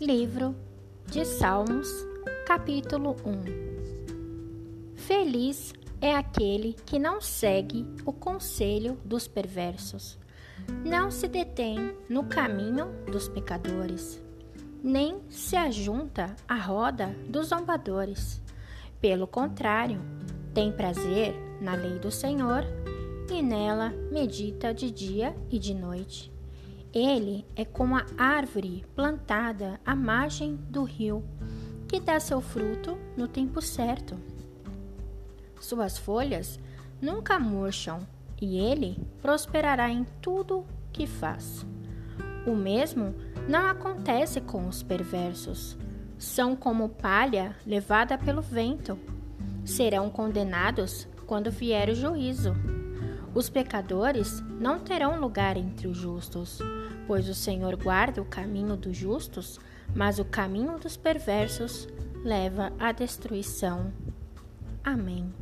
Livro de Salmos, capítulo 1 Feliz é aquele que não segue o conselho dos perversos, não se detém no caminho dos pecadores, nem se ajunta à roda dos zombadores. Pelo contrário, tem prazer na lei do Senhor e nela medita de dia e de noite. Ele é como a árvore plantada à margem do rio, que dá seu fruto no tempo certo. Suas folhas nunca murcham e ele prosperará em tudo que faz. O mesmo não acontece com os perversos. São como palha levada pelo vento. Serão condenados quando vier o juízo. Os pecadores não terão lugar entre os justos, pois o Senhor guarda o caminho dos justos, mas o caminho dos perversos leva à destruição. Amém.